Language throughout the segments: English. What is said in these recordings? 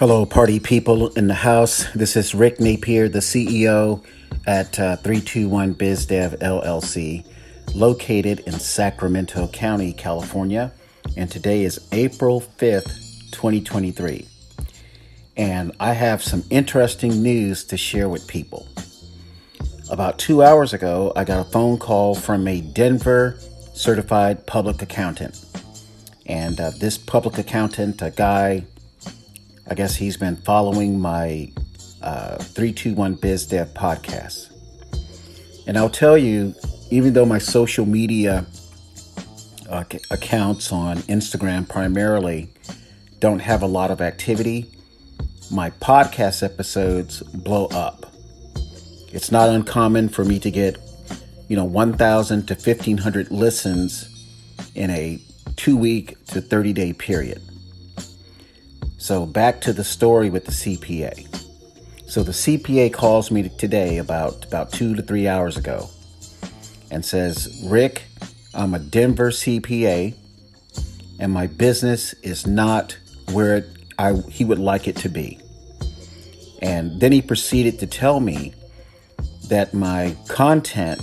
Hello, party people in the house. This is Rick Napier, the CEO at uh, 321 BizDev LLC, located in Sacramento County, California. And today is April 5th, 2023. And I have some interesting news to share with people. About two hours ago, I got a phone call from a Denver certified public accountant. And uh, this public accountant, a guy I guess he's been following my uh, 321 Biz Dev podcast. And I'll tell you, even though my social media uh, accounts on Instagram primarily don't have a lot of activity, my podcast episodes blow up. It's not uncommon for me to get, you know, 1,000 to 1,500 listens in a two week to 30 day period. So back to the story with the CPA. So the CPA calls me today about about 2 to 3 hours ago and says, "Rick, I'm a Denver CPA and my business is not where it, I he would like it to be." And then he proceeded to tell me that my content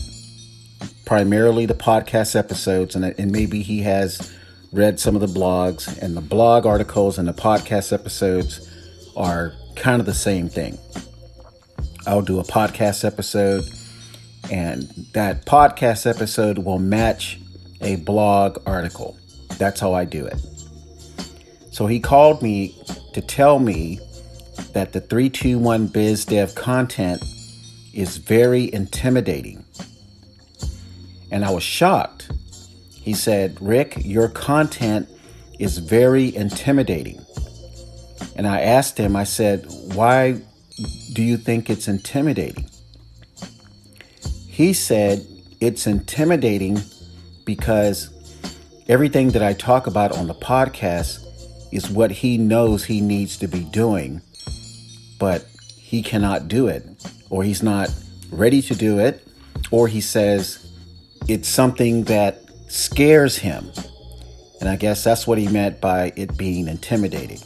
primarily the podcast episodes and, and maybe he has read some of the blogs, and the blog articles and the podcast episodes are kind of the same thing. I'll do a podcast episode, and that podcast episode will match a blog article. That's how I do it. So he called me to tell me that the 321 Biz Dev content is very intimidating. And I was shocked he said, Rick, your content is very intimidating. And I asked him, I said, why do you think it's intimidating? He said, it's intimidating because everything that I talk about on the podcast is what he knows he needs to be doing, but he cannot do it, or he's not ready to do it, or he says it's something that scares him. And I guess that's what he meant by it being intimidating.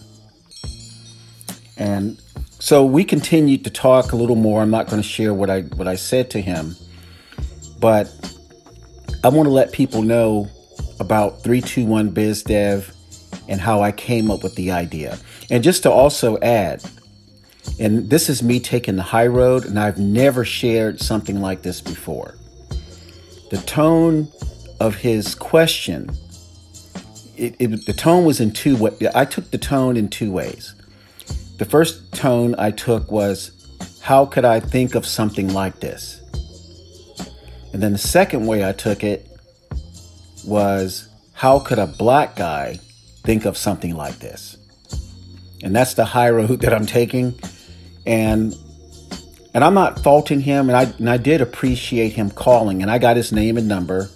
And so we continued to talk a little more. I'm not going to share what I what I said to him, but I want to let people know about 321 BizDev and how I came up with the idea. And just to also add, and this is me taking the high road, and I've never shared something like this before. The tone of his question, it, it, the tone was in two ways. I took the tone in two ways. The first tone I took was, how could I think of something like this? And then the second way I took it was, how could a black guy think of something like this? And that's the high road that I'm taking. And and I'm not faulting him, and I and I did appreciate him calling, and I got his name and number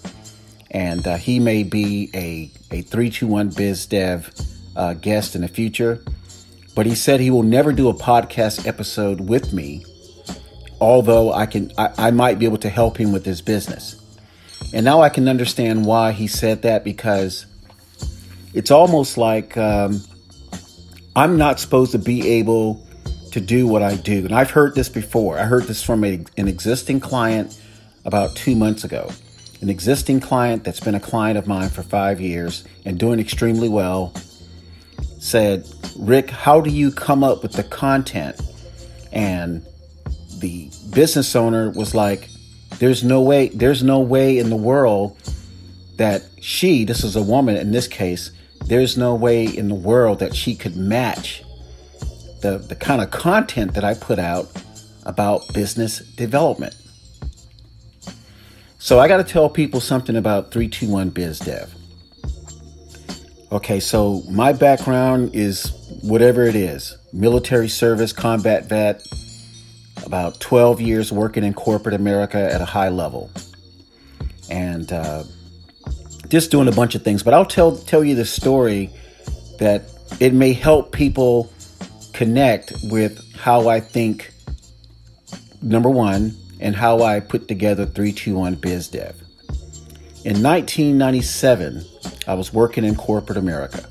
and uh, he may be a, a 321 Biz Dev uh, guest in the future. But he said he will never do a podcast episode with me, although I can I, I might be able to help him with his business. And now I can understand why he said that because it's almost like um, I'm not supposed to be able to do what I do. And I've heard this before. I heard this from a, an existing client about two months ago an existing client that's been a client of mine for five years and doing extremely well said, Rick, how do you come up with the content? And the business owner was like, there's no way, there's no way in the world that she, this is a woman in this case, there's no way in the world that she could match the, the kind of content that I put out about business development. So I got to tell people something about 321 Biz Dev. Okay, so my background is whatever it is military service, combat vet, about 12 years working in corporate America at a high level. And uh, just doing a bunch of things. But I'll tell, tell you the story that it may help people connect with how I think, number one, and how I put together 321 BizDev. In 1997, I was working in corporate America.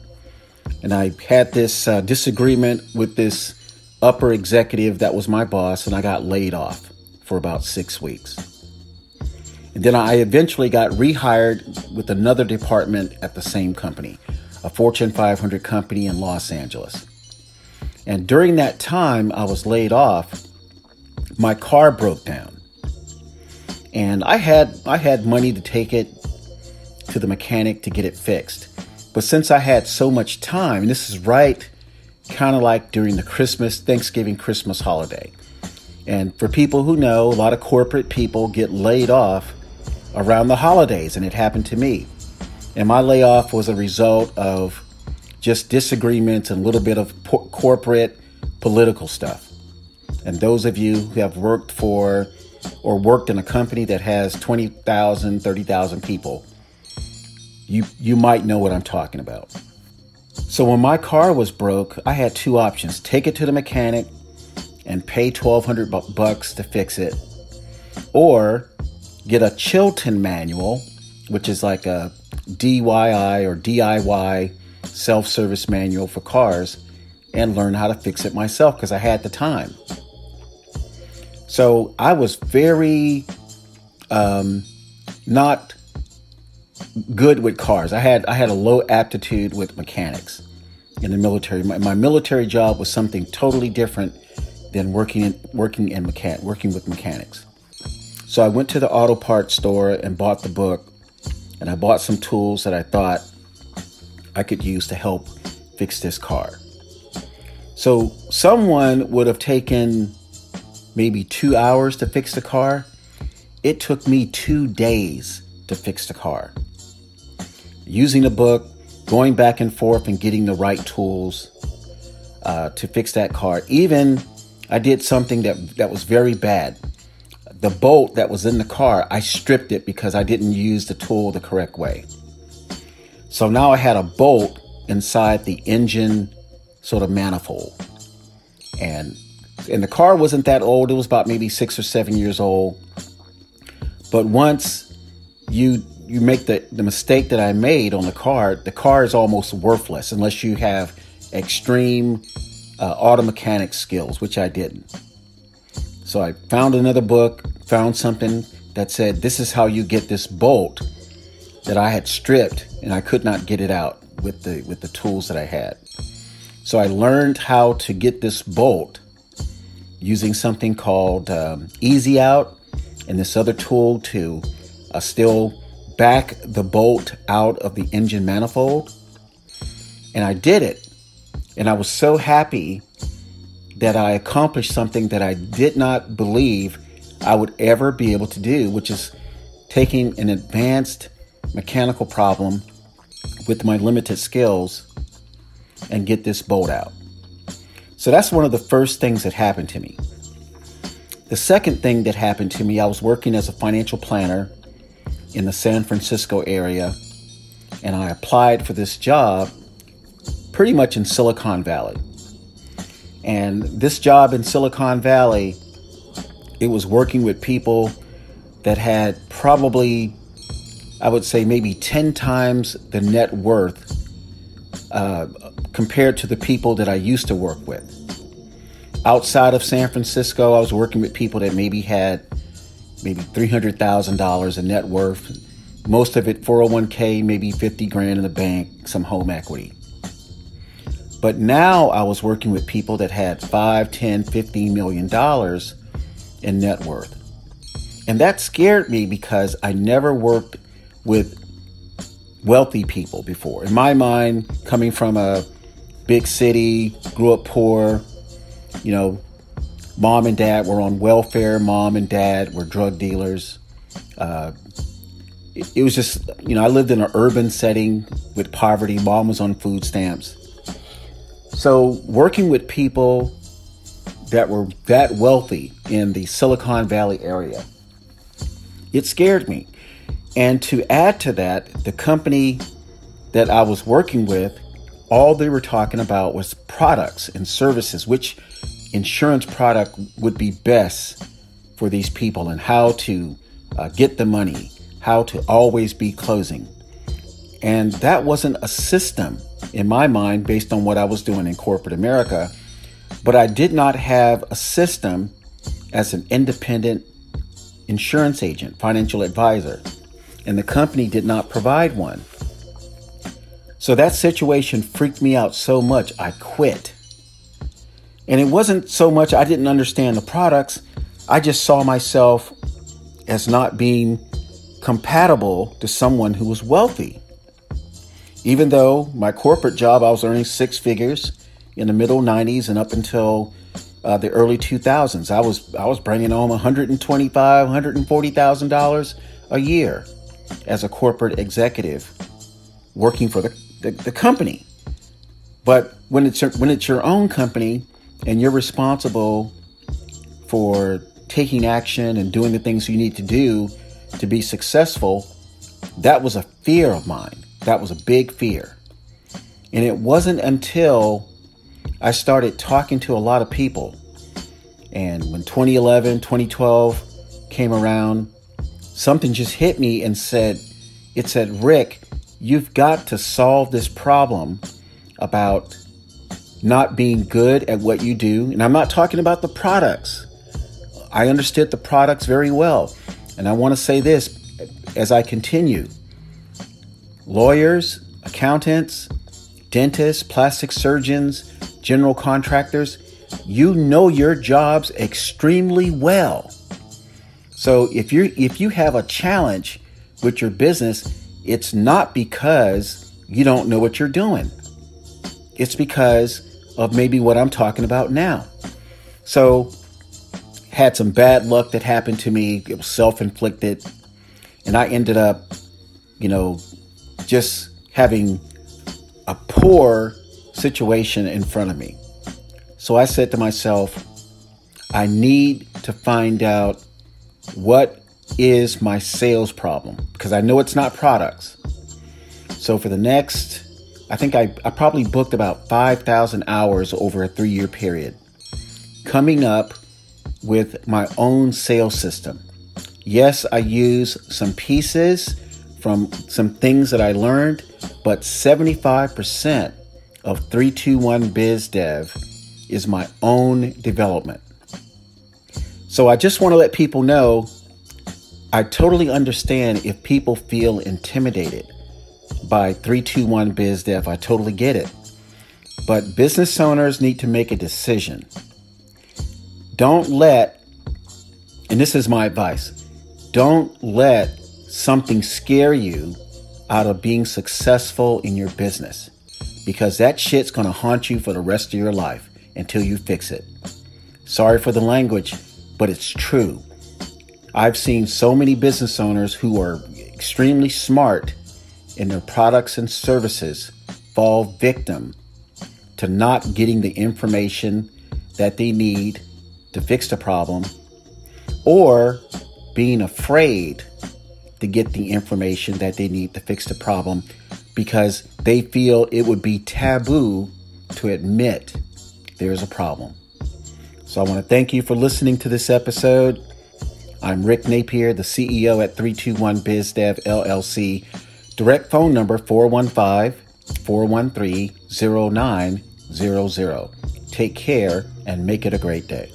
and I had this uh, disagreement with this upper executive that was my boss, and I got laid off for about six weeks. And then I eventually got rehired with another department at the same company, a Fortune 500 company in Los Angeles. And during that time I was laid off, my car broke down. And I had I had money to take it to the mechanic to get it fixed. But since I had so much time, and this is right kind of like during the Christmas, Thanksgiving, Christmas holiday. And for people who know, a lot of corporate people get laid off around the holidays, and it happened to me. And my layoff was a result of just disagreements and a little bit of po- corporate political stuff. And those of you who have worked for or worked in a company that has 20,000, 30,000 people, you, you might know what I'm talking about. So when my car was broke, I had two options take it to the mechanic and pay 1200 bucks to fix it, or get a Chilton manual, which is like a DIY or DIY self service manual for cars, and learn how to fix it myself because I had the time. So I was very um, not good with cars. I had I had a low aptitude with mechanics in the military. My, my military job was something totally different than working in, working in mechan- working with mechanics. So I went to the auto parts store and bought the book, and I bought some tools that I thought I could use to help fix this car. So someone would have taken maybe two hours to fix the car. It took me two days to fix the car. Using a book, going back and forth and getting the right tools uh, to fix that car. Even I did something that, that was very bad the bolt that was in the car, I stripped it because I didn't use the tool the correct way. So now I had a bolt inside the engine sort of manifold. And and the car wasn't that old, it was about maybe 6 or 7 years old. But once you you make the, the mistake that I made on the car, the car is almost worthless unless you have extreme uh, auto mechanic skills, which I didn't. So I found another book, found something that said, This is how you get this bolt that I had stripped and I could not get it out with the with the tools that I had. So I learned how to get this bolt using something called um, Easy Out and this other tool to uh, still back the bolt out of the engine manifold. And I did it. And I was so happy that I accomplished something that I did not believe I would ever be able to do, which is taking an advanced mechanical problem with my limited skills and get this bolt out. So that's one of the first things that happened to me. The second thing that happened to me, I was working as a financial planner in the San Francisco area, and I applied for this job pretty much in Silicon Valley. And this job in Silicon Valley it was working with people that had probably, I would say, maybe 10 times the net worth uh, compared to the people that I used to work with. Outside of San Francisco, I was working with people that maybe had maybe $300,000 in net worth, most of it 401k, maybe 50 grand in the bank, some home equity. But now I was working with people that had 5, 10, 15 million dollars in net worth. And that scared me because I never worked with wealthy people before. In my mind, coming from a big city, grew up poor, you know, mom and dad were on welfare, mom and dad were drug dealers. Uh, it, it was just, you know, I lived in an urban setting with poverty. Mom was on food stamps. So, working with people that were that wealthy in the Silicon Valley area. It scared me. And to add to that, the company that I was working with, all they were talking about was products and services, which insurance product would be best for these people and how to uh, get the money, how to always be closing. And that wasn't a system in my mind based on what I was doing in corporate America. But I did not have a system as an independent insurance agent, financial advisor, and the company did not provide one. So that situation freaked me out so much, I quit. And it wasn't so much I didn't understand the products, I just saw myself as not being compatible to someone who was wealthy. Even though my corporate job, I was earning six figures in the middle 90s and up until uh, the early 2000s, I was I was bringing home 125, 140 thousand dollars a year as a corporate executive, working for the, the, the company. But when it's your, when it's your own company and you're responsible for taking action and doing the things you need to do to be successful, that was a fear of mine. That was a big fear. And it wasn't until I started talking to a lot of people. And when 2011, 2012 came around, something just hit me and said, it said, Rick, you've got to solve this problem about not being good at what you do. And I'm not talking about the products. I understood the products very well. And I want to say this as I continue lawyers, accountants, dentists, plastic surgeons, general contractors, you know your jobs extremely well. So if you if you have a challenge with your business, it's not because you don't know what you're doing. It's because of maybe what I'm talking about now. So had some bad luck that happened to me. It was self-inflicted and I ended up, you know, just having a poor situation in front of me. So I said to myself, I need to find out what is my sales problem because I know it's not products. So for the next, I think I, I probably booked about 5,000 hours over a three year period, coming up with my own sales system. Yes, I use some pieces from some things that I learned, but 75% of 321 Biz Dev is my own development. So I just want to let people know I totally understand if people feel intimidated by 321 Biz Dev. I totally get it. But business owners need to make a decision. Don't let, and this is my advice, don't let something scare you out of being successful in your business because that shit's to haunt you for the rest of your life until you fix it. Sorry for the language, but it's true. I've seen so many business owners who are extremely smart in their products and services fall victim to not getting the information that they need to fix the problem or being afraid to get the information that they need to fix the problem because they feel it would be taboo to admit there's a problem. So I want to thank you for listening to this episode. I'm Rick Napier, the CEO at 321 BizDev LLC. Direct phone number 415 413 0900. Take care and make it a great day.